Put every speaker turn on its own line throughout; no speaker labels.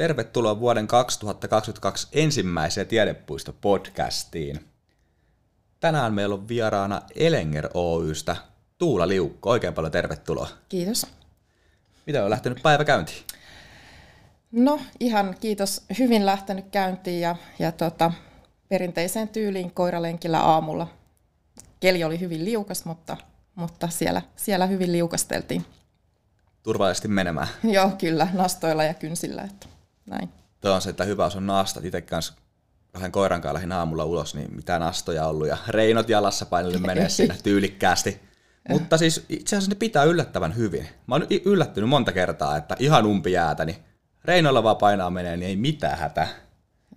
Tervetuloa vuoden 2022 ensimmäiseen Tiedepuisto-podcastiin. Tänään meillä on vieraana Elenger Oystä Tuula Liukko. Oikein paljon tervetuloa.
Kiitos.
Miten on lähtenyt päivä käyntiin?
No ihan kiitos. Hyvin lähtenyt käyntiin ja, ja tota, perinteiseen tyyliin koiralenkillä aamulla. Keli oli hyvin liukas, mutta, mutta siellä, siellä hyvin liukasteltiin.
Turvallisesti menemään.
Joo, kyllä, nastoilla ja kynsillä. Että näin.
Tuo on se, että hyvä on nastat. Itse kanssa kahden koiran kanssa lähdin aamulla ulos, niin mitään nastoja ollut ja reinot jalassa painelle menee siinä tyylikkäästi. Mutta siis itse asiassa ne pitää yllättävän hyvin. Mä oon yllättynyt monta kertaa, että ihan umpi jäätä, niin reinoilla vaan painaa menee, niin ei mitään hätä.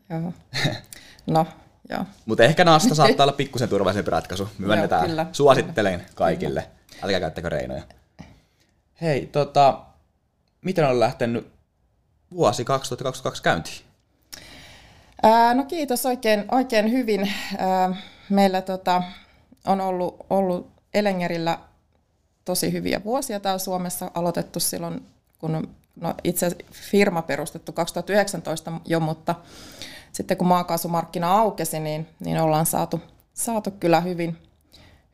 Joo. No, joo.
Mutta ehkä nasta saattaa olla pikkusen turvallisempi ratkaisu. Myönnetään.
Joo, kyllä.
Suosittelen kaikille. Älkää käyttäkö reinoja. Hei, tota, miten on lähtenyt vuosi 2022 käyntiin?
No kiitos oikein, oikein hyvin. Meillä tota, on ollut, ollut Elengerillä tosi hyviä vuosia täällä Suomessa. Aloitettu silloin, kun no itse firma perustettu 2019 jo, mutta sitten kun maakaasumarkkina aukesi, niin, niin ollaan saatu, saatu kyllä hyvin,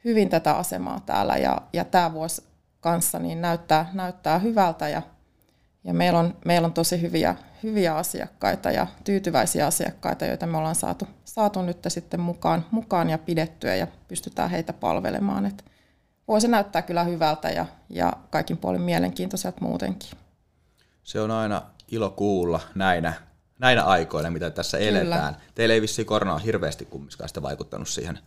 hyvin tätä asemaa täällä. Ja, ja tämä vuosi kanssa niin näyttää, näyttää hyvältä ja, ja meillä, on, meillä on tosi hyviä, hyviä asiakkaita ja tyytyväisiä asiakkaita, joita me ollaan saatu, saatu nyt sitten mukaan, mukaan ja pidettyä ja pystytään heitä palvelemaan. Et vuosi näyttää kyllä hyvältä ja, ja kaikin puolin mielenkiintoiselta muutenkin.
Se on aina ilo kuulla näinä, näinä aikoina, mitä tässä Kyllä. eletään. Teillä ei vissiin korona hirveästi kumminkaan sitä vaikuttanut siihen?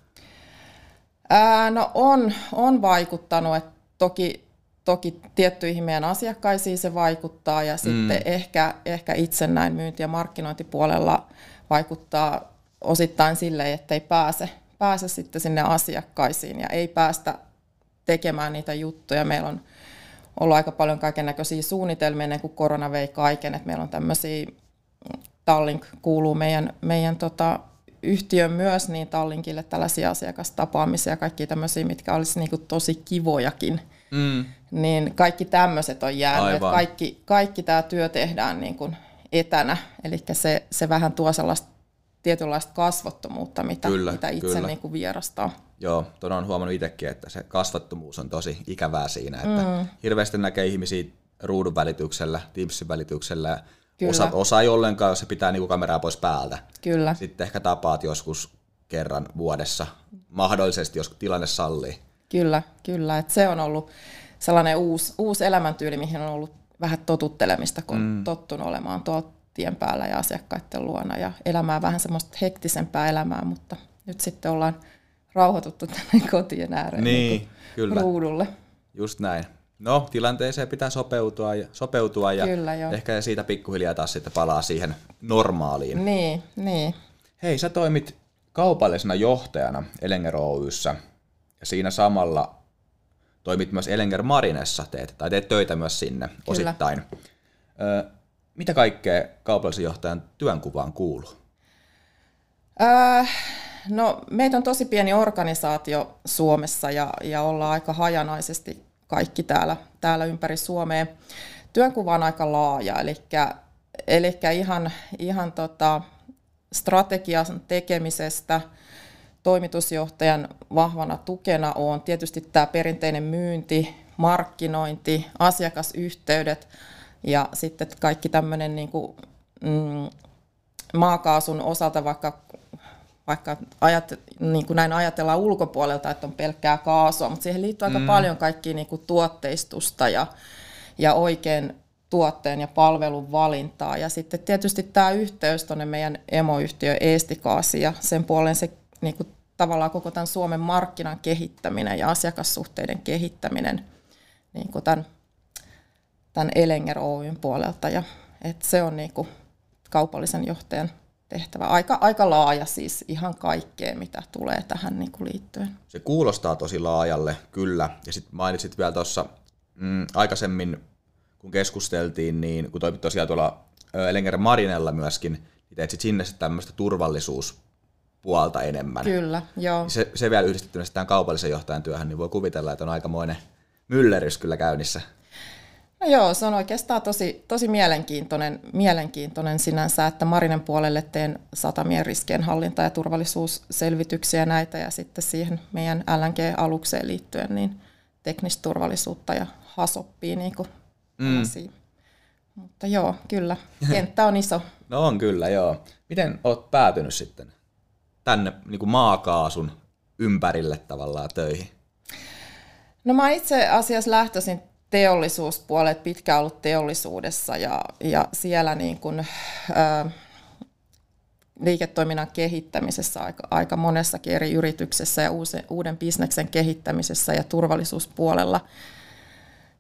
Ää, no on, on vaikuttanut. Et toki, toki tiettyihin meidän asiakkaisiin se vaikuttaa ja mm. sitten ehkä, ehkä itse näin myynti- ja markkinointipuolella vaikuttaa osittain sille, että ei pääse, pääse sitten sinne asiakkaisiin ja ei päästä tekemään niitä juttuja. Meillä on ollut aika paljon kaiken näköisiä suunnitelmia ennen kuin korona vei kaiken. Et meillä on tämmöisiä, Tallink kuuluu meidän, meidän tota, yhtiön myös, niin Tallinkille tällaisia asiakastapaamisia ja kaikki tämmöisiä, mitkä olisi niinku tosi kivojakin. Mm. Niin kaikki tämmöiset on jäänyt. Kaikki, kaikki tämä työ tehdään niin kuin etänä, eli se, se vähän tuo sellaista tietynlaista kasvottomuutta, mitä, kyllä, mitä itse kyllä. Niin kuin vierastaa.
Joo, tuon on huomannut itsekin, että se kasvattomuus on tosi ikävää siinä, että mm. hirveästi näkee ihmisiä ruudun välityksellä, Teamsin välityksellä, Osa, osa ei ollenkaan, jos se pitää niinku kameraa pois päältä.
Kyllä.
Sitten ehkä tapaat joskus kerran vuodessa, mahdollisesti, jos tilanne sallii.
Kyllä, kyllä. Et se on ollut sellainen uusi, uusi elämäntyyli, mihin on ollut vähän totuttelemista, kun mm. on tottunut olemaan tuolla tien päällä ja asiakkaiden luona ja elämää vähän semmoista hektisempää elämää, mutta nyt sitten ollaan rauhoituttu tänne kotien ääreen niin, niin kyllä. ruudulle.
Just näin. No, tilanteeseen pitää sopeutua ja, sopeutua ja Kyllä, jo. ehkä siitä pikkuhiljaa taas sitten palaa siihen normaaliin.
Niin, niin.
Hei, sä toimit kaupallisena johtajana Elenger Oyssä ja siinä samalla toimit myös Elenger Marinessa, teet, tai teet töitä myös sinne Kyllä. osittain. Ö, mitä kaikkea kaupallisen johtajan työnkuvaan kuuluu?
Äh, no, meitä on tosi pieni organisaatio Suomessa ja, ja ollaan aika hajanaisesti kaikki täällä, täällä ympäri Suomea. Työnkuva on aika laaja, eli, eli ihan, ihan tota strategian tekemisestä toimitusjohtajan vahvana tukena on tietysti tämä perinteinen myynti, markkinointi, asiakasyhteydet ja sitten kaikki tämmöinen niin kuin, mm, maakaasun osalta vaikka vaikka ajat, niin kuin näin ajatellaan ulkopuolelta, että on pelkkää kaasua, mutta siihen liittyy aika mm. paljon kaikkia niin kuin tuotteistusta ja, ja oikein tuotteen ja palvelun valintaa. Ja sitten tietysti tämä yhteys tuonne meidän emoyhtiö Eestikaasi ja sen puolen se niin kuin tavallaan koko tämän Suomen markkinan kehittäminen ja asiakassuhteiden kehittäminen niin kuin tämän, tämän Elenger Oyn puolelta. Ja, että se on niin kuin kaupallisen johtajan tehtävä. Aika, aika laaja siis ihan kaikkea, mitä tulee tähän niin kuin liittyen.
Se kuulostaa tosi laajalle, kyllä. Ja sitten mainitsit vielä tuossa mm, aikaisemmin, kun keskusteltiin, niin kun toimit tosiaan tuolla Elenger Marinella myöskin, niin teet sit sinne sitten tämmöistä turvallisuuspuolta enemmän.
Kyllä, joo.
Se, se vielä yhdistettynä tämän kaupallisen johtajan työhön, niin voi kuvitella, että on aikamoinen myllerys kyllä käynnissä.
No joo, se on oikeastaan tosi, tosi mielenkiintoinen, mielenkiintoinen sinänsä, että Marinen puolelle teen satamien riskien hallinta- ja turvallisuusselvityksiä näitä ja sitten siihen meidän LNG-alukseen liittyen niin teknistä turvallisuutta ja hasoppia niin kuin mm. Mutta joo, kyllä, kenttä on iso.
no on kyllä, joo. Miten olet päätynyt sitten tänne niin kuin maakaasun ympärille tavallaan töihin?
No mä itse asiassa lähtöisin teollisuuspuolet pitkään ollut teollisuudessa ja, ja siellä niin kuin, ää, liiketoiminnan kehittämisessä aika, aika monessakin eri yrityksessä ja uusi, uuden bisneksen kehittämisessä ja turvallisuuspuolella.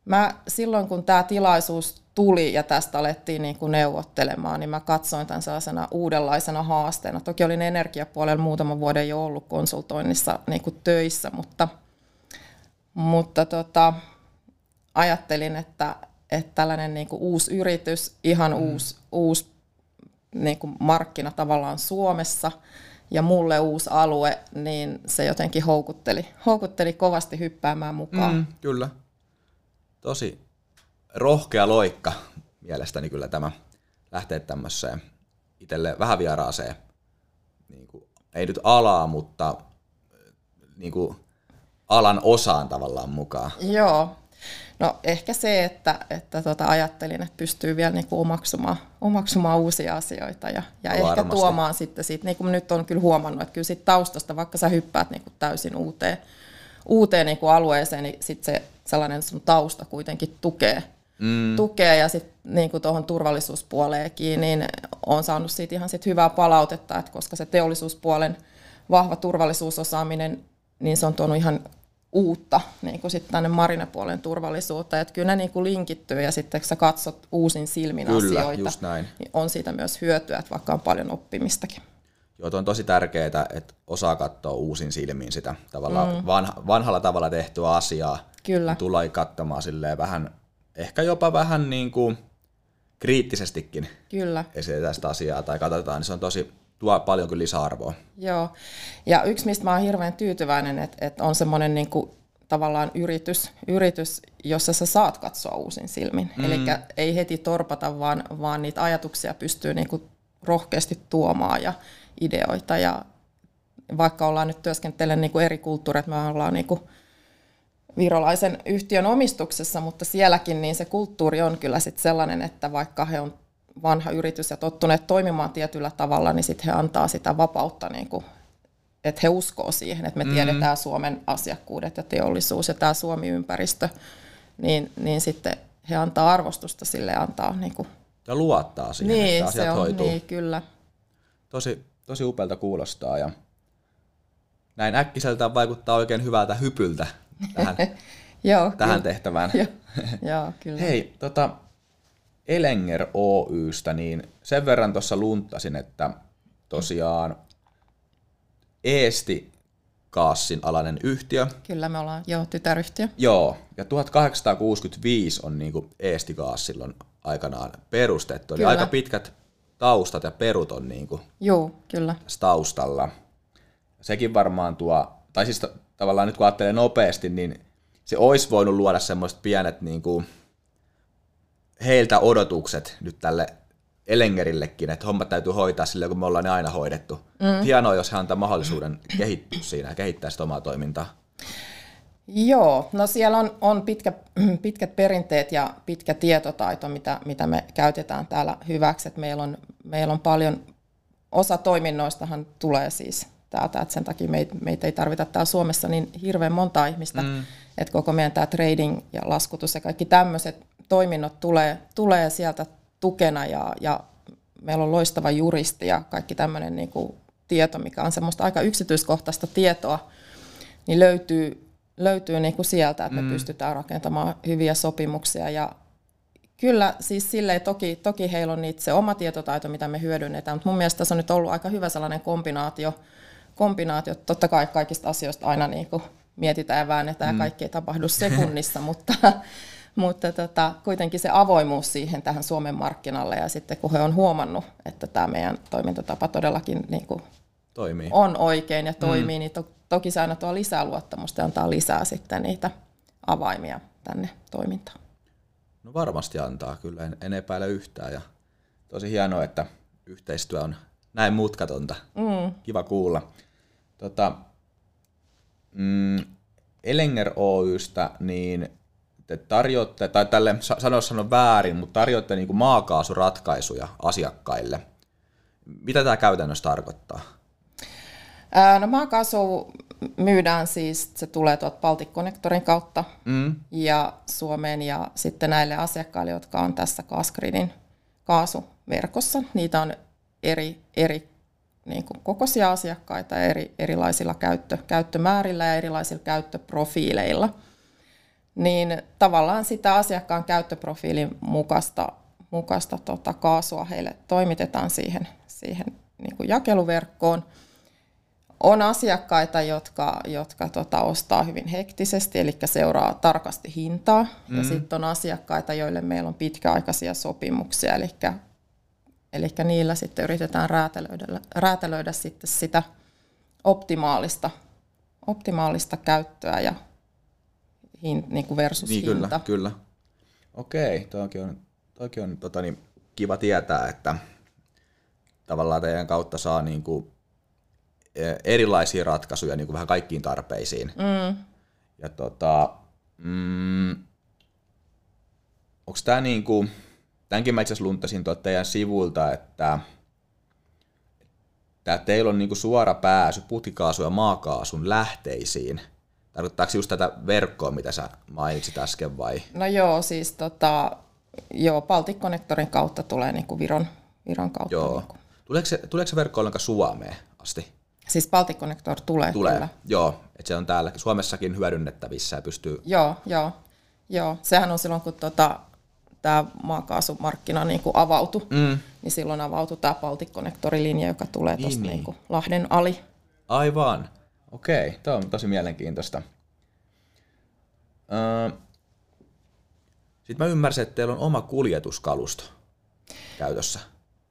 Mä, silloin kun tämä tilaisuus tuli ja tästä alettiin niin kuin neuvottelemaan, niin mä katsoin tämän sellaisena uudenlaisena haasteena. Toki olin energiapuolella muutaman vuoden jo ollut konsultoinnissa niin kuin töissä, mutta, mutta tota, ajattelin, että, että tällainen niin kuin uusi yritys, ihan mm. uusi, uusi niin kuin markkina tavallaan Suomessa ja mulle uusi alue, niin se jotenkin houkutteli, houkutteli kovasti hyppäämään mukaan. Mm,
kyllä. Tosi rohkea loikka mielestäni kyllä tämä lähtee tämmöiseen itselle vähän vieraaseen, niin kuin, ei nyt alaa, mutta niin kuin alan osaan tavallaan mukaan.
Joo, No ehkä se, että, että tota, ajattelin, että pystyy vielä niin kuin omaksumaan, omaksumaan uusia asioita ja, ja no, ehkä tuomaan sitten siitä, niin kuin nyt on kyllä huomannut, että kyllä siitä taustasta, vaikka sä hyppäät niin kuin täysin uuteen, uuteen niin kuin alueeseen, niin sitten se sellainen sun tausta kuitenkin tukee, mm. tukee ja sitten niin kuin tuohon turvallisuuspuoleenkin, niin on saanut siitä ihan sit hyvää palautetta, että koska se teollisuuspuolen vahva turvallisuusosaaminen, niin se on tuonut ihan uutta niin kuin sitten tänne marinapuolen turvallisuutta. Että kyllä ne niin kuin linkittyy ja sitten kun sä katsot uusin silmin kyllä, asioita, just näin. niin on siitä myös hyötyä, että vaikka on paljon oppimistakin.
Joo, on tosi tärkeää, että osaa katsoa uusin silmiin sitä tavallaan mm. vanha, vanhalla tavalla tehtyä asiaa. Kyllä. Tulee katsomaan silleen vähän, ehkä jopa vähän niin kuin kriittisestikin Kyllä. esitetään sitä asiaa tai katsotaan, niin se on tosi, tuo paljon kyllä lisäarvoa.
Joo, ja yksi mistä mä oon hirveän tyytyväinen, että, että on semmoinen niin kuin, tavallaan yritys, yritys, jossa sä saat katsoa uusin silmin. Mm. Eli ei heti torpata, vaan, vaan niitä ajatuksia pystyy niin kuin rohkeasti tuomaan ja ideoita. Ja vaikka ollaan nyt työskentelen niin kuin eri kulttuureita, me ollaan niin kuin virolaisen yhtiön omistuksessa, mutta sielläkin niin se kulttuuri on kyllä sit sellainen, että vaikka he on vanha yritys ja tottuneet toimimaan tietyllä tavalla, niin sitten he antaa sitä vapautta, niin kuin, että he uskoo siihen, että me mm. tiedetään Suomen asiakkuudet ja teollisuus ja tämä Suomi-ympäristö, niin, niin sitten he antaa arvostusta sille antaa niin kuin,
ja luottaa siihen, niin, että asiat
se on,
hoituu.
Niin, kyllä.
Tosi, tosi upealta kuulostaa ja näin äkkiseltään vaikuttaa oikein hyvältä hypyltä tähän, Joo, tähän tehtävään.
Joo, Joo, kyllä.
Hei, tota, Elenger Oystä, niin sen verran tuossa luntasin, että tosiaan Eesti Kaassin alainen yhtiö.
Kyllä me ollaan, joo, tytäryhtiö.
Joo, ja 1865 on niin kuin Eesti Kaas silloin aikanaan perustettu. Eli aika pitkät taustat ja perut on niin kuin
joo, kyllä.
taustalla. Sekin varmaan tuo, tai siis tavallaan nyt kun ajattelee nopeasti, niin se olisi voinut luoda semmoiset pienet niin kuin heiltä odotukset nyt tälle Elengerillekin, että hommat täytyy hoitaa sillä, kun me ollaan ne aina hoidettu. Mm. Hienoa, jos he antaa mahdollisuuden kehittyä siinä ja kehittää sitä omaa toimintaa.
Joo, no siellä on, on pitkä, pitkät perinteet ja pitkä tietotaito, mitä, mitä me käytetään täällä hyväksi. Et meillä, on, meillä on paljon, osa toiminnoistahan tulee siis täältä, että sen takia meitä, meitä ei tarvita täällä Suomessa niin hirveän monta ihmistä, mm. että koko meidän tämä trading ja laskutus ja kaikki tämmöiset toiminnot tulee, tulee sieltä tukena ja, ja meillä on loistava juristi ja kaikki tämmöinen niin kuin tieto, mikä on semmoista aika yksityiskohtaista tietoa, niin löytyy, löytyy niin kuin sieltä, että mm. me pystytään rakentamaan hyviä sopimuksia ja Kyllä, siis silleen toki, toki heillä on niitä se oma tietotaito, mitä me hyödynnetään, mutta mun mielestä tässä on nyt ollut aika hyvä sellainen kombinaatio, kombinaatio. Totta kai kaikista asioista aina niin kuin mietitään ja väännetään mm. kaikki ei tapahdu sekunnissa, mutta, mutta tota, kuitenkin se avoimuus siihen tähän Suomen markkinalle ja sitten kun he on huomannut, että tämä meidän toimintatapa todellakin niin kuin toimii. on oikein ja toimii, mm. niin to, toki se aina tuo lisää luottamusta ja antaa lisää sitten niitä avaimia tänne toimintaan.
No varmasti antaa, kyllä en, en epäile yhtään. Ja tosi hienoa, että yhteistyö on näin mutkatonta. Mm. Kiva kuulla. Tota, mm, Elenger Oystä, niin te tarjoatte, tai tälle sanoa sanon väärin, mutta tarjoatte niin maakaasuratkaisuja asiakkaille. Mitä tämä käytännössä tarkoittaa?
No maakaasu myydään siis, se tulee tuolta Baltic Connectorin kautta mm. ja Suomeen ja sitten näille asiakkaille, jotka on tässä Gasgridin kaasuverkossa. Niitä on eri, eri niin kuin kokoisia asiakkaita eri, erilaisilla käyttö, käyttömäärillä ja erilaisilla käyttöprofiileilla. Niin tavallaan sitä asiakkaan käyttöprofiilin mukaista, mukaista tota kaasua heille toimitetaan siihen, siihen niin kuin jakeluverkkoon – on asiakkaita, jotka, jotka tota, ostaa hyvin hektisesti, eli seuraa tarkasti hintaa. Mm. Ja sitten on asiakkaita, joille meillä on pitkäaikaisia sopimuksia, eli, eli niillä sitten yritetään räätälöidä, räätälöidä sitten sitä optimaalista, optimaalista käyttöä ja hin, niin kuin versus
niin,
hinta.
Kyllä, kyllä. Okei, toikin on, toikin on tota, niin, kiva tietää, että tavallaan teidän kautta saa niin kuin Eh, erilaisia ratkaisuja niin kuin vähän kaikkiin tarpeisiin. Mm. Ja tota, mm, onko tämä niin kuin, tämänkin mä itse asiassa luntasin tuolta teidän sivulta, että että teillä on niinku suora pääsy putikaasun ja maakaasun lähteisiin. Tarkoittaako just tätä verkkoa, mitä sä mainitsit äsken vai?
No joo, siis tota, joo, Baltic Connectorin kautta tulee niinku Viron, Viron kautta.
Joo. Niinku. Tuleeko, se, tuleeko se verkko ollenkaan Suomeen asti?
Siis Baltic Connector tulee,
tulee. kyllä. Joo, että se on täällä Suomessakin hyödynnettävissä ja pystyy...
Joo, joo. joo. Sehän on silloin, kun tota, tämä maakaasumarkkina niin kuin avautui, mm. niin silloin avautui tämä Baltic Connectorin-linja, joka tulee tuosta niin, niin. niin Lahden ali.
Aivan. Okei, tämä on tosi mielenkiintoista. Sitten mä ymmärsin, että teillä on oma kuljetuskalusto käytössä.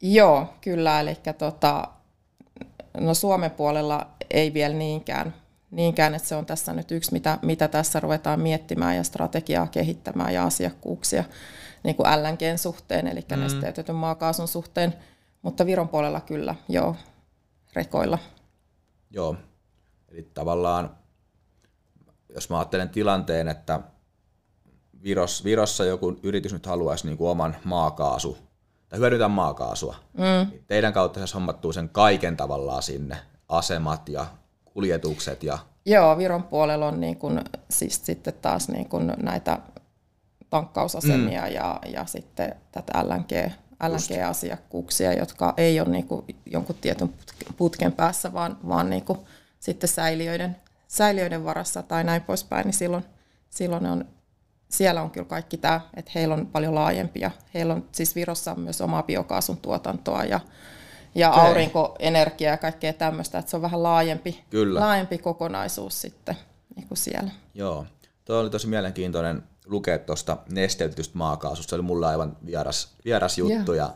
Joo, kyllä. Eli tota, No Suomen puolella ei vielä niinkään, niinkään että se on tässä nyt yksi, mitä, mitä tässä ruvetaan miettimään ja strategiaa kehittämään ja asiakkuuksia niin kuin LNGn suhteen, eli mm. nesteytetyn maakaasun suhteen, mutta Viron puolella kyllä, joo, rekoilla.
Joo, eli tavallaan, jos mä ajattelen tilanteen, että Viros, Virossa joku yritys nyt haluaisi niin kuin oman maakaasu tai hyödyntää maakaasua. Mm. Teidän kautta se hommattuu sen kaiken tavallaan sinne, asemat ja kuljetukset. Ja...
Joo, Viron puolella on niin kun, siis sitten taas niin kun näitä tankkausasemia mm. ja, ja sitten tätä LNG, LNG-asiakkuuksia, jotka ei ole niin kuin jonkun tietyn putken päässä, vaan, vaan niin kuin sitten säiliöiden, säiliöiden varassa tai näin poispäin, niin silloin, silloin on siellä on kyllä kaikki tämä, että heillä on paljon laajempia. Heillä on siis Virossa on myös omaa biokaasun tuotantoa ja, ja okay. aurinkoenergiaa ja kaikkea tämmöistä, että se on vähän laajempi, kyllä. laajempi kokonaisuus sitten niin kuin siellä.
Joo, tuo oli tosi mielenkiintoinen lukea tuosta nesteytetystä maakaasusta. Se oli mulle aivan vieras, vieras juttu. Yeah.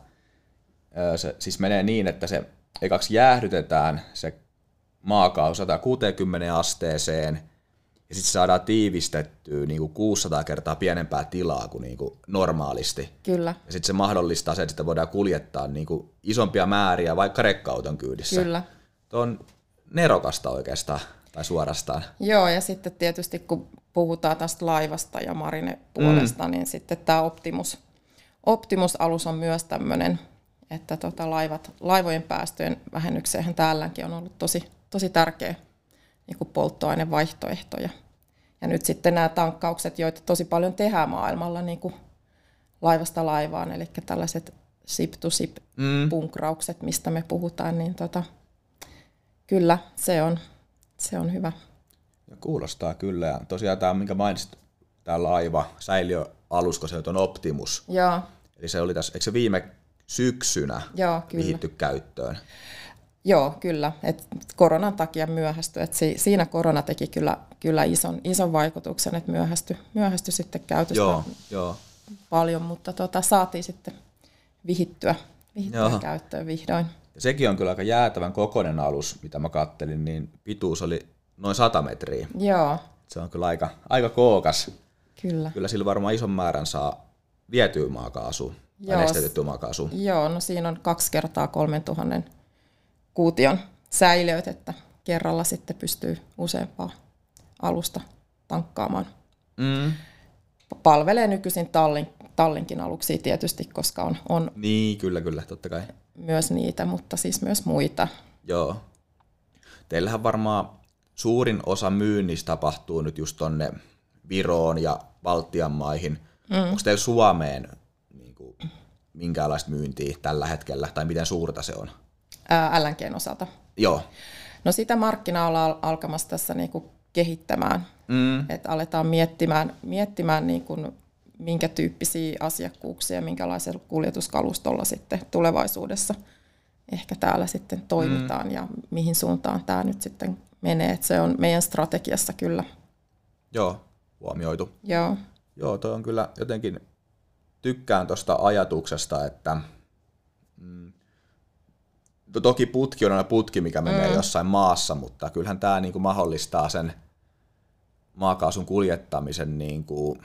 Ja, se siis menee niin, että se ekaksi jäähdytetään se maakaasu 160 asteeseen – ja sitten saadaan tiivistettyä niin kuin 600 kertaa pienempää tilaa kuin, niin kuin normaalisti.
Kyllä.
Ja sitten se mahdollistaa sen, että sitä voidaan kuljettaa niin kuin isompia määriä vaikka rekkauton kyydissä.
Kyllä.
Tuo on nerokasta oikeastaan, tai suorastaan.
Joo, ja sitten tietysti kun puhutaan tästä laivasta ja marine puolesta, mm. niin sitten tämä Optimus, Optimus-alus on myös tämmöinen, että tota laivat, laivojen päästöjen vähennykseen täälläkin on ollut tosi, tosi tärkeä niin kuin polttoainevaihtoehtoja. Ja nyt sitten nämä tankkaukset, joita tosi paljon tehdään maailmalla niin kuin laivasta laivaan, eli tällaiset sip-to-sip-punkraukset, mm. mistä me puhutaan, niin tota, kyllä se on, se on hyvä.
Ja kuulostaa kyllä. Ja tosiaan tämä, minkä mainitsit, tämä laiva, säiliöalus, kun se on Optimus.
Joo.
Eli se oli tässä, eikö se viime syksynä
Joo, kyllä.
vihitty käyttöön?
Joo, kyllä. Et koronan takia myöhästyi. Et si, siinä korona teki kyllä, kyllä ison, ison vaikutuksen, että myöhästyi, myöhästy sitten käytöstä
joo, joo.
paljon, mutta tota, saatiin sitten vihittyä, vihittyä käyttöön vihdoin.
Ja sekin on kyllä aika jäätävän kokoinen alus, mitä mä kattelin, niin pituus oli noin 100 metriä.
Joo.
Se on kyllä aika, aika kookas.
Kyllä.
Kyllä sillä varmaan ison määrän saa vietyä maakaasua, nesteytettyä maakaasua?
Joo, no siinä on kaksi kertaa 3000 kuution säiliöt, että kerralla sitten pystyy useampaa alusta tankkaamaan. Mm. Palvelee nykyisin tallin, tallinkin aluksi tietysti, koska on, on
Niin, kyllä, kyllä, totta kai.
myös niitä, mutta siis myös muita.
Joo. Teillähän varmaan suurin osa myynnistä tapahtuu nyt just tonne Viroon ja Baltian maihin. Mm. Onko teillä Suomeen niin kuin, minkäänlaista myyntiä tällä hetkellä, tai miten suurta se on?
LNGn osalta.
Joo.
No sitä markkinaa ollaan alkamassa tässä niinku kehittämään, mm. että aletaan miettimään, miettimään niinku, minkä tyyppisiä asiakkuuksia, minkälaisella kuljetuskalustolla sitten tulevaisuudessa ehkä täällä sitten toimitaan mm. ja mihin suuntaan tämä nyt sitten menee. Et se on meidän strategiassa kyllä.
Joo, huomioitu.
Joo.
Joo, toi on kyllä jotenkin, tykkään tuosta ajatuksesta, että mm, toki putki on aina putki, mikä menee mm. jossain maassa, mutta kyllähän tämä niinku mahdollistaa sen maakaasun kuljettamisen niinku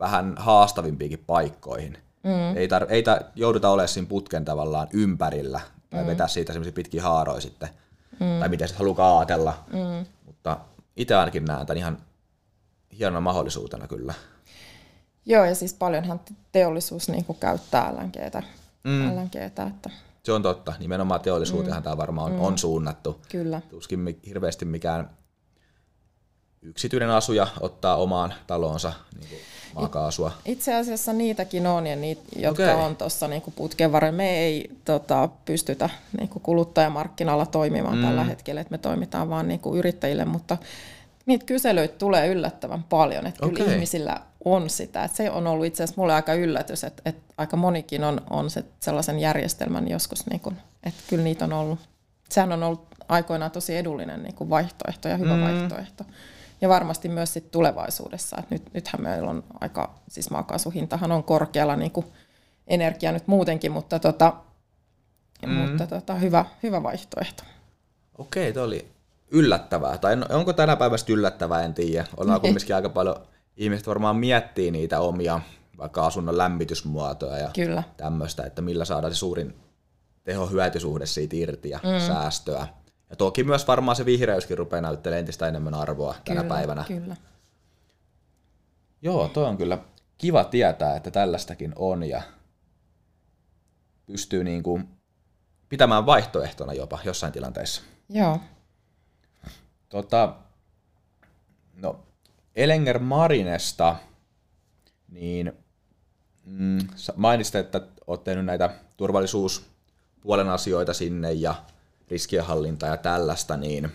vähän haastavimpiinkin paikkoihin. Mm. Ei, tar- ei ta- jouduta olemaan siinä putken tavallaan ympärillä tai mm. vetää siitä semmoisia pitkiä haaroja sitten, mm. tai miten se haluaa ajatella. Mm. Mutta itse ainakin näen tämän ihan hienona mahdollisuutena kyllä.
Joo, ja siis paljonhan teollisuus niin kuin käyttää LNGtä. Mm. LNGtä että...
Se on totta. Nimenomaan teollisuuteen mm. tämä varmaan on, mm. on suunnattu.
Kyllä.
Tuskin hirveästi mikään yksityinen asuja ottaa omaan talonsa niin kuin maakaasua.
Itse asiassa niitäkin on, ja niitä, jotka okay. on tuossa niin putken varrella. Me ei tota, pystytä niin kuin kuluttajamarkkinalla toimimaan mm. tällä hetkellä, että me toimitaan vain niin yrittäjille, mutta niitä kyselyitä tulee yllättävän paljon, että okay. kyllä ihmisillä on sitä. Että se on ollut itse asiassa mulle aika yllätys, että, että aika monikin on, on se, sellaisen järjestelmän joskus, niin kuin, että kyllä niitä on ollut. Sehän on ollut aikoinaan tosi edullinen niin kuin vaihtoehto ja hyvä mm. vaihtoehto. Ja varmasti myös sit tulevaisuudessa. Et nyt, nythän meillä on aika, siis maakaasuhintahan on korkealla niin energia nyt muutenkin, mutta, tota, mm. mutta tota, hyvä, hyvä vaihtoehto.
Okei, tämä oli yllättävää. Tai onko tänä päivänä yllättävää, en tiedä. Ollaan kumminkin aika paljon, ihmiset varmaan miettii niitä omia vaikka asunnon lämmitysmuotoja ja
Kyllä.
tämmöistä, että millä saadaan se suurin tehohyötysuhde siitä irti ja mm. säästöä. Ja toki myös varmaan se vihreyskin rupeaa näyttelemään entistä enemmän arvoa
kyllä,
tänä päivänä.
Kyllä.
Joo, toi on kyllä kiva tietää, että tällaistakin on ja pystyy niin kuin pitämään vaihtoehtona jopa jossain tilanteessa.
Joo.
Tota, no, Elenger Marinesta, niin mm, mainitsit, että olet tehnyt näitä turvallisuuspuolen asioita sinne ja riskienhallinta ja tällaista, niin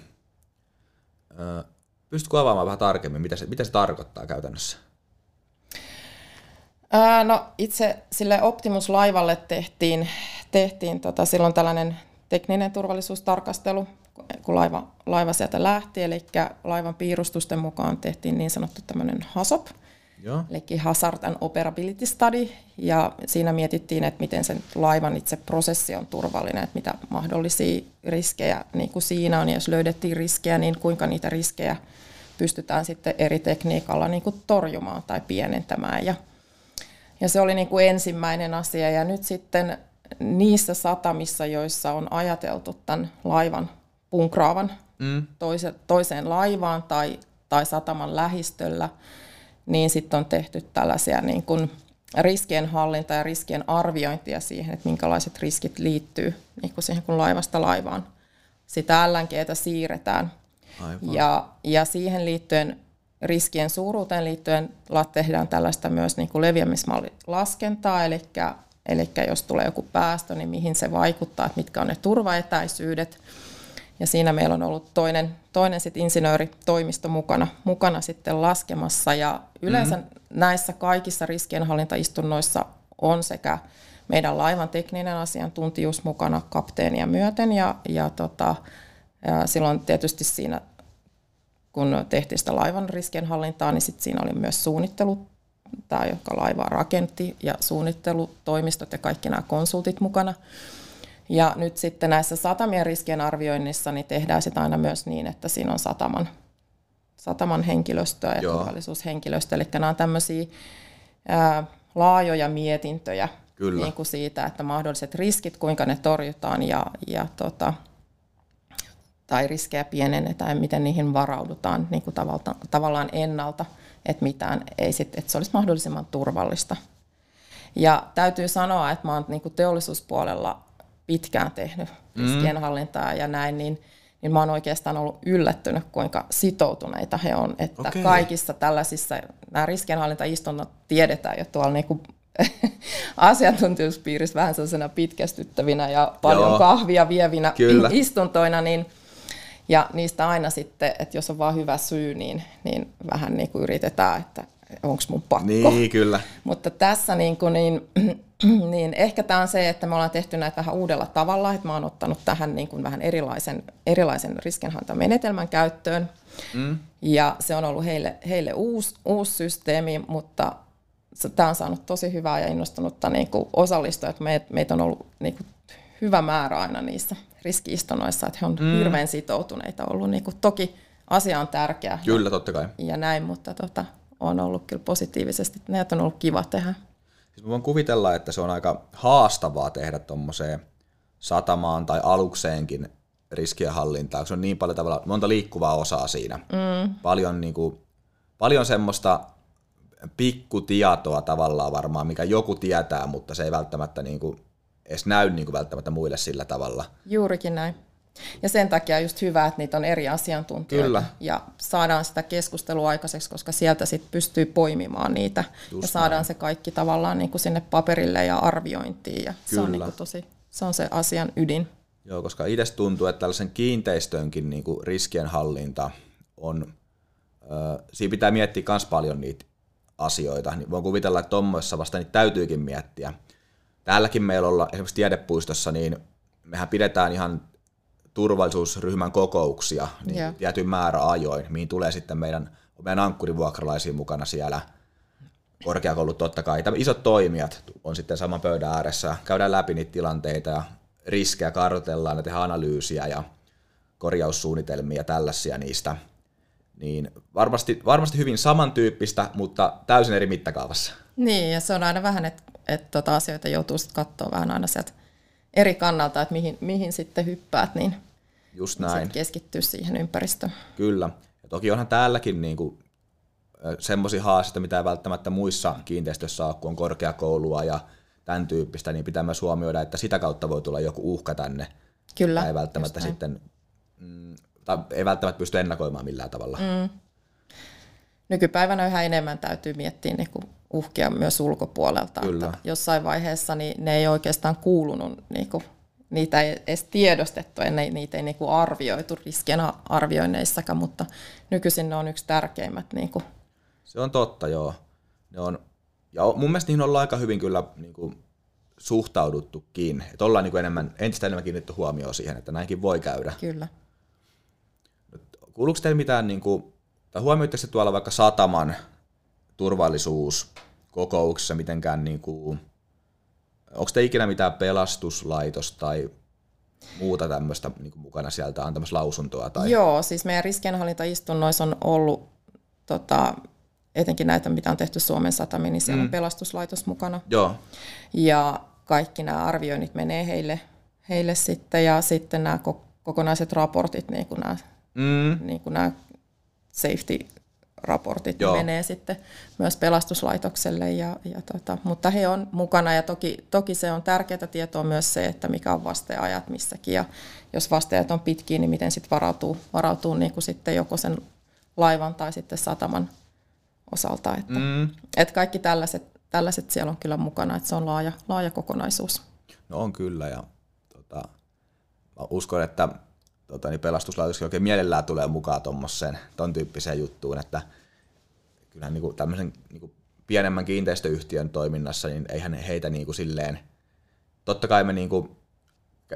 ö, pystytkö avaamaan vähän tarkemmin, mitä se, mitä se tarkoittaa käytännössä?
Ää, no itse sille Optimus-laivalle tehtiin, tehtiin tota, silloin tällainen tekninen turvallisuustarkastelu, kun laiva, laiva sieltä lähti, eli laivan piirustusten mukaan tehtiin niin sanottu tämmöinen HASOP, Joo. eli Hazard and Operability Study, ja siinä mietittiin, että miten sen laivan itse prosessi on turvallinen, että mitä mahdollisia riskejä niin kuin siinä on, ja jos löydettiin riskejä, niin kuinka niitä riskejä pystytään sitten eri tekniikalla niin kuin torjumaan tai pienentämään, ja, ja se oli niin kuin ensimmäinen asia, ja nyt sitten niissä satamissa, joissa on ajateltu tämän laivan punkraavan mm. toise, toiseen laivaan tai, tai sataman lähistöllä, niin sitten on tehty tällaisia niin kuin riskien hallinta ja riskien arviointia siihen, että minkälaiset riskit liittyy niin kuin siihen, kun laivasta laivaan sitä LNGtä siirretään. Aivan. Ja, ja siihen liittyen, riskien suuruuteen liittyen tehdään tällaista myös niin kuin leviämismallilaskentaa, eli, eli jos tulee joku päästö, niin mihin se vaikuttaa, että mitkä on ne turvaetäisyydet, ja siinä meillä on ollut toinen, toinen sit insinööritoimisto mukana, mukana sitten laskemassa. Ja yleensä mm-hmm. näissä kaikissa riskienhallintaistunnoissa on sekä meidän laivan tekninen asiantuntijuus mukana kapteenia myöten. Ja, ja, tota, ja silloin tietysti siinä, kun tehtiin sitä laivan riskienhallintaa, niin sit siinä oli myös suunnittelu, tämä, joka laivaa rakentti, ja suunnittelutoimistot ja kaikki nämä konsultit mukana. Ja nyt sitten näissä satamien riskien arvioinnissa niin tehdään sitä aina myös niin, että siinä on sataman, sataman henkilöstöä ja Joo. turvallisuushenkilöstöä. Eli nämä on tämmöisiä ää, laajoja mietintöjä
Kyllä.
Niin kuin siitä, että mahdolliset riskit, kuinka ne torjutaan ja, ja tota, tai riskejä pienennetään ja miten niihin varaudutaan niin kuin tavalla, tavallaan ennalta, että, mitään ei sit, että se olisi mahdollisimman turvallista. Ja täytyy sanoa, että mä oon niin kuin teollisuuspuolella pitkään tehnyt riskienhallintaa ja näin, niin, niin mä oon oikeastaan ollut yllättynyt, kuinka sitoutuneita he on. Että
Okei.
kaikissa tällaisissa, nämä riskienhalintaistunnot tiedetään jo tuolla niin kuin asiantuntijuuspiirissä vähän sellaisena pitkästyttävinä ja paljon
Joo.
kahvia vievinä
Kyllä.
istuntoina, niin ja niistä aina sitten, että jos on vaan hyvä syy, niin, niin vähän niin kuin yritetään, että onko mun pakko.
Niin, kyllä.
Mutta tässä niin, kuin niin, niin ehkä tämä on se, että me ollaan tehty näitä vähän uudella tavalla, että mä oon ottanut tähän niin kuin vähän erilaisen, erilaisen riskinhantamenetelmän käyttöön. Mm. Ja se on ollut heille, heille uusi, uusi systeemi, mutta tämä on saanut tosi hyvää ja innostunutta niin kuin osallistua, että meitä meit on ollut niin kuin hyvä määrä aina niissä riskiistunnoissa, että he on mm. hirveän sitoutuneita ollut. Niin kuin, toki asia on tärkeä
Kyllä, totta kai.
ja näin, mutta tota, on ollut kyllä positiivisesti. Näitä on ollut kiva tehdä.
Siis mä voin kuvitella, että se on aika haastavaa tehdä tuommoiseen satamaan tai alukseenkin riskienhallintaa, se on niin paljon tavalla, monta liikkuvaa osaa siinä. Mm. Paljon, niin kuin, paljon semmoista pikkutietoa tavallaan varmaan, mikä joku tietää, mutta se ei välttämättä niin kuin, edes näy niin kuin välttämättä muille sillä tavalla.
Juurikin näin. Ja sen takia just hyvä, että niitä on eri asiantuntijoita.
Kyllä.
Ja saadaan sitä keskustelua aikaiseksi, koska sieltä sitten pystyy poimimaan niitä.
Just
ja saadaan
näin.
se kaikki tavallaan niin kuin sinne paperille ja arviointiin. Ja se on,
Kyllä.
niin kuin tosi, se on se asian ydin.
Joo, koska itse tuntuu, että tällaisen kiinteistönkin niin kuin riskienhallinta on, ö, siinä pitää miettiä myös paljon niitä asioita. Niin voin kuvitella, että tuommoissa vasta niitä täytyykin miettiä. Täälläkin meillä olla esimerkiksi tiedepuistossa, niin mehän pidetään ihan turvallisuusryhmän kokouksia niin
Joo.
tietyn määrä ajoin, mihin tulee sitten meidän, meidän ankkurivuokralaisia mukana siellä korkeakoulut totta kai, tämä isot toimijat on sitten saman pöydän ääressä, käydään läpi niitä tilanteita ja riskejä, kartoitellaan ja tehdään analyysiä ja korjaussuunnitelmia ja tällaisia niistä. Niin varmasti, varmasti hyvin samantyyppistä, mutta täysin eri mittakaavassa.
Niin, ja se on aina vähän, että, että tota asioita joutuu sitten katsoa vähän aina sieltä eri kannalta, että mihin, mihin sitten hyppäät, niin
Just
Näin.
näin,
keskittyä siihen ympäristöön.
kyllä. Ja toki onhan täälläkin niinku, semmoisia haasteita, mitä ei välttämättä muissa kiinteistöissä ole, kun on korkeakoulua ja tämän tyyppistä, niin pitää myös huomioida, että sitä kautta voi tulla joku uhka tänne.
Kyllä.
Ei välttämättä sitten, mm, tai ei välttämättä pysty ennakoimaan millään tavalla. Mm.
Nykypäivänä yhä enemmän täytyy miettiä niin kuin uhkia myös ulkopuolelta.
Kyllä.
Että jossain vaiheessa niin ne ei oikeastaan kuulunut, niin kuin, niitä ei edes tiedostettu, ennen niitä ei niin kuin arvioitu riskien arvioinneissakaan, mutta nykyisin ne on yksi tärkeimmät. Niin kuin,
Se on totta, joo. Ne on, ja mun mielestä niihin ollaan aika hyvin kyllä niin kuin, suhtauduttukin. Että ollaan niin kuin enemmän, entistä enemmän kiinnitetty huomioon siihen, että näinkin voi käydä.
kyllä.
Kuuluuko teillä mitään, niin kuin, tai huomioitteko te tuolla vaikka sataman turvallisuuskokouksessa mitenkään, niin kuin, onko te ikinä mitään pelastuslaitos tai muuta tämmöistä niin mukana sieltä antamassa lausuntoa? Tai...
Joo, siis meidän riskienhallintaistunnoissa on ollut tota, etenkin näitä, mitä on tehty Suomen satamiin, niin siellä mm. on pelastuslaitos mukana.
Joo,
Ja kaikki nämä arvioinnit menee heille, heille sitten ja sitten nämä ko- kokonaiset raportit, niin kuin nämä,
mm,
niin kuin nämä safety-raportit
Joo.
ne menee sitten myös pelastuslaitokselle, ja, ja tota, mutta he on mukana ja toki, toki se on tärkeää tietoa myös se, että mikä on vasteajat missäkin ja jos vasteajat on pitkiä, niin miten sitten varautuu, varautuu niin kuin sitten joko sen laivan tai sitten sataman osalta, että,
mm.
että kaikki tällaiset, tällaiset siellä on kyllä mukana, että se on laaja, laaja kokonaisuus.
No on kyllä ja tota, mä uskon, että tota, niin pelastuslaitoskin oikein mielellään tulee mukaan tuommoiseen, ton tyyppiseen juttuun, että kyllähän niin tämmöisen niin pienemmän kiinteistöyhtiön toiminnassa, niin eihän heitä niin kuin silleen, totta kai me niin kuin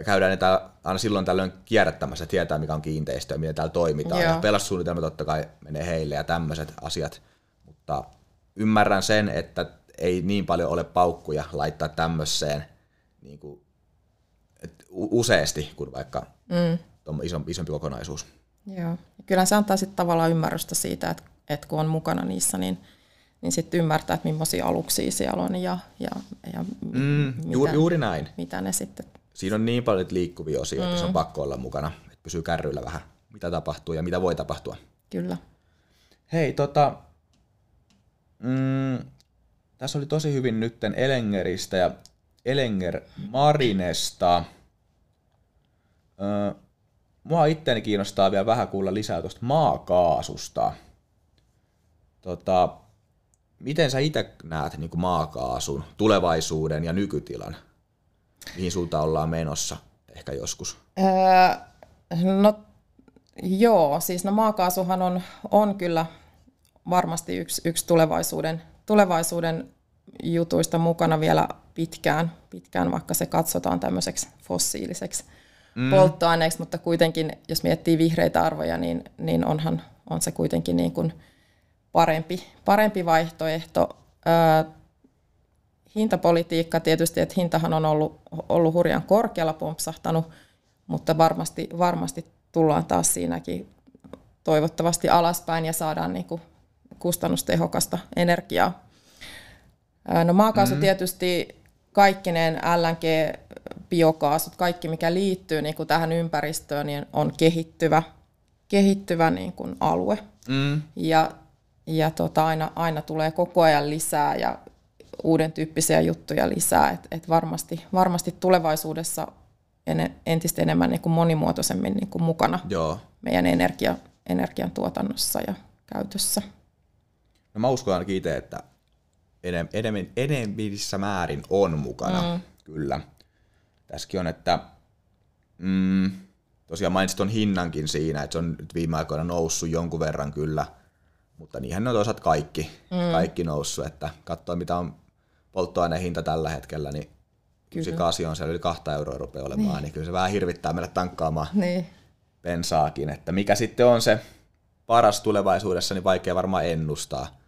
käydään niitä aina silloin tällöin kierrättämässä, tietää mikä on kiinteistö ja miten täällä toimitaan.
Joo.
Ja pelastussuunnitelma totta kai menee heille ja tämmöiset asiat, mutta ymmärrän sen, että ei niin paljon ole paukkuja laittaa tämmöiseen niin kuin, useasti kuin vaikka mm. Isompi, isompi kokonaisuus.
Joo. Ja kyllä se antaa sitten tavallaan ymmärrystä siitä, että, että kun on mukana niissä, niin, niin sitten ymmärtää, että millaisia aluksia siellä on ja, ja, ja
mm,
mitä,
juuri, juuri näin.
mitä ne sitten...
Siinä on niin paljon liikkuvia osioita, mm. että se on pakko olla mukana, että pysyy kärryillä vähän, mitä tapahtuu ja mitä voi tapahtua.
Kyllä.
Hei, tota, mm, tässä oli tosi hyvin nytten Elengeristä ja Elenger Marinesta. Öö, mua itteeni kiinnostaa vielä vähän kuulla lisää tuosta maakaasusta. Tota, miten sä itse näet niin maakaasun tulevaisuuden ja nykytilan? Mihin suuntaan ollaan menossa ehkä joskus?
Öö, no joo, siis no maakaasuhan on, on kyllä varmasti yksi, yksi tulevaisuuden, tulevaisuuden jutuista mukana vielä pitkään, pitkään, vaikka se katsotaan tämmöiseksi fossiiliseksi mm. polttoaineeksi, mutta kuitenkin, jos miettii vihreitä arvoja, niin, niin onhan on se kuitenkin niin kuin parempi, parempi vaihtoehto. Ö, hintapolitiikka tietysti, että hintahan on ollut, ollut hurjan korkealla pompsahtanut, mutta varmasti, varmasti tullaan taas siinäkin toivottavasti alaspäin ja saadaan niin kuin kustannustehokasta energiaa. No maakaasu mm-hmm. tietysti kaikkineen LNG, biokaasut, kaikki mikä liittyy niin kuin tähän ympäristöön, niin on kehittyvä, kehittyvä niin kuin alue. Mm. Ja, ja tota, aina, aina tulee koko ajan lisää ja uuden tyyppisiä juttuja lisää. Et, et varmasti, varmasti tulevaisuudessa en, entistä enemmän niin kuin monimuotoisemmin niin kuin mukana Joo. meidän energia, energiantuotannossa ja käytössä.
No mä uskon ainakin itse, että enemmän, enemmissä määrin on mukana, mm. kyllä. Tässäkin on, että mm, tosiaan mainitsit tuon hinnankin siinä, että se on nyt viime aikoina noussut jonkun verran kyllä, mutta niinhän ne on toisaalta kaikki, mm. kaikki noussut, että katsoo mitä on polttoaineen hinta tällä hetkellä, niin kyllä. kasi on siellä yli kahta euroa rupeaa olemaan, niin. niin kyllä se vähän hirvittää meille tankkaamaan niin. pensaakin, että mikä sitten on se paras tulevaisuudessa, niin vaikea varmaan ennustaa.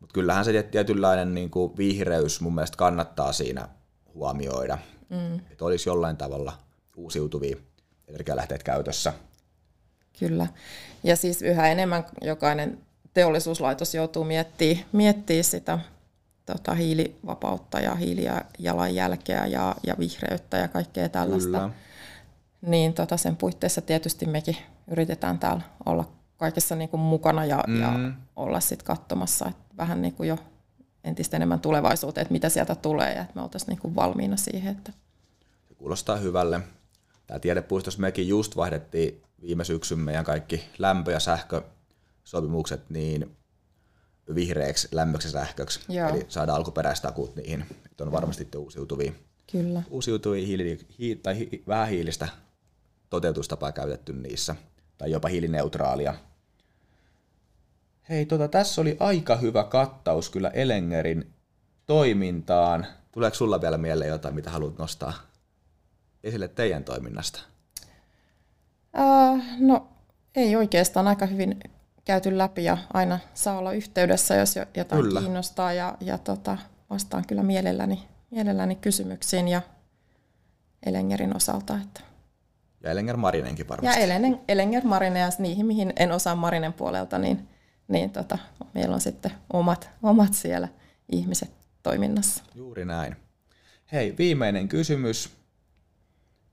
Mutta kyllähän se tietynlainen niin kuin vihreys mun mielestä kannattaa siinä huomioida, mm. että olisi jollain tavalla uusiutuvia energialähteet käytössä.
Kyllä. Ja siis yhä enemmän jokainen teollisuuslaitos joutuu miettimään, miettimään sitä tota, hiilivapautta ja hiilijalanjälkeä ja, ja vihreyttä ja kaikkea tällaista. Kyllä. Niin tota, sen puitteissa tietysti mekin yritetään täällä olla kaikessa niin kuin mukana ja, mm. ja olla sitten katsomassa että vähän niin kuin jo entistä enemmän tulevaisuuteen, että mitä sieltä tulee ja että me oltaisiin niin kuin valmiina siihen. Että.
Se kuulostaa hyvälle. Tämä tiedepuistossa mekin just vaihdettiin viime syksyn meidän kaikki lämpö- ja sähkösopimukset niin vihreäksi lämmöksi ja sähköksi. Joo. Eli saadaan alkuperäistakut niihin. Että on varmasti uusiutuvia,
Kyllä.
uusiutuvia hiili, hi, tai hi, vähähiilistä toteutustapaa käytetty niissä tai jopa hiilineutraalia. Hei, tota, tässä oli aika hyvä kattaus kyllä Elengerin toimintaan. Tuleeko sulla vielä mieleen jotain, mitä haluat nostaa esille teidän toiminnasta?
Uh, no, ei oikeastaan aika hyvin käyty läpi ja aina saa olla yhteydessä, jos jotain kyllä. kiinnostaa ja, ja tota, vastaan kyllä mielelläni, mielelläni kysymyksiin ja Elengerin osalta. Että
ja Elenger Marinenkin varmasti.
Ja Elenger, Elenger Marine ja niihin, mihin en osaa Marinen puolelta, niin, niin tota, meillä on sitten omat, omat siellä ihmiset toiminnassa.
Juuri näin. Hei, viimeinen kysymys.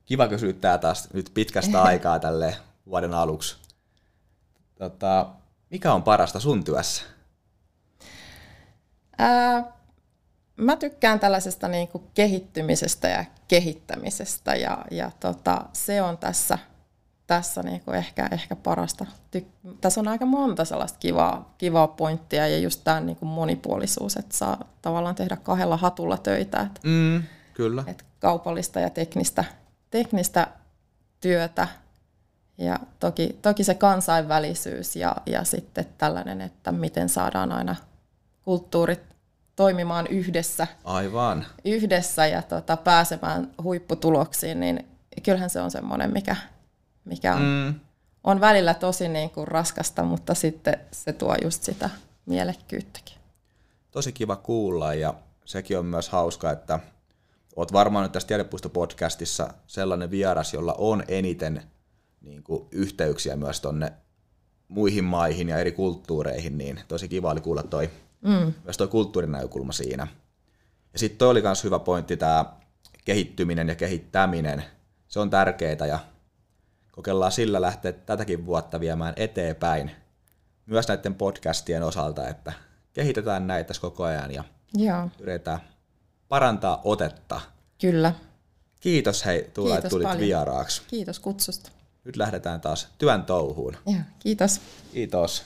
Kiva kysyä tämä taas nyt pitkästä aikaa tälle vuoden aluksi. Tota, mikä on parasta sun työssä?
Ää, mä tykkään tällaisesta niin kuin kehittymisestä ja kehittämisestä ja, ja tota, se on tässä, tässä niin kuin ehkä, ehkä parasta. Ty- tässä on aika monta sellaista kivaa, kivaa pointtia ja just tämä niin kuin monipuolisuus, että saa tavallaan tehdä kahdella hatulla töitä. Että,
mm, kyllä.
Että kaupallista ja teknistä, teknistä työtä ja toki, toki se kansainvälisyys ja, ja sitten tällainen, että miten saadaan aina kulttuurit toimimaan yhdessä.
Aivan.
Yhdessä ja tota, pääsemään huipputuloksiin, niin kyllähän se on semmoinen, mikä, mikä on, mm. on välillä tosi niin kuin raskasta, mutta sitten se tuo just sitä mielekkyyttäkin.
Tosi kiva kuulla ja sekin on myös hauska, että oot varmaan nyt tässä Tiedepuisto-podcastissa sellainen vieras, jolla on eniten niin kuin, yhteyksiä myös tonne muihin maihin ja eri kulttuureihin, niin tosi kiva oli kuulla toi Mm. Myös tuo kulttuurinäkökulma siinä. Ja sitten toi oli myös hyvä pointti, tämä kehittyminen ja kehittäminen. Se on tärkeää ja kokeillaan sillä lähteä tätäkin vuotta viemään eteenpäin. Myös näiden podcastien osalta, että kehitetään näitä koko ajan ja
Joo.
yritetään parantaa otetta.
Kyllä.
Kiitos hei, Tuula, että tulit
paljon.
vieraaksi.
Kiitos kutsusta.
Nyt lähdetään taas työn touhuun.
Ja, kiitos.
Kiitos.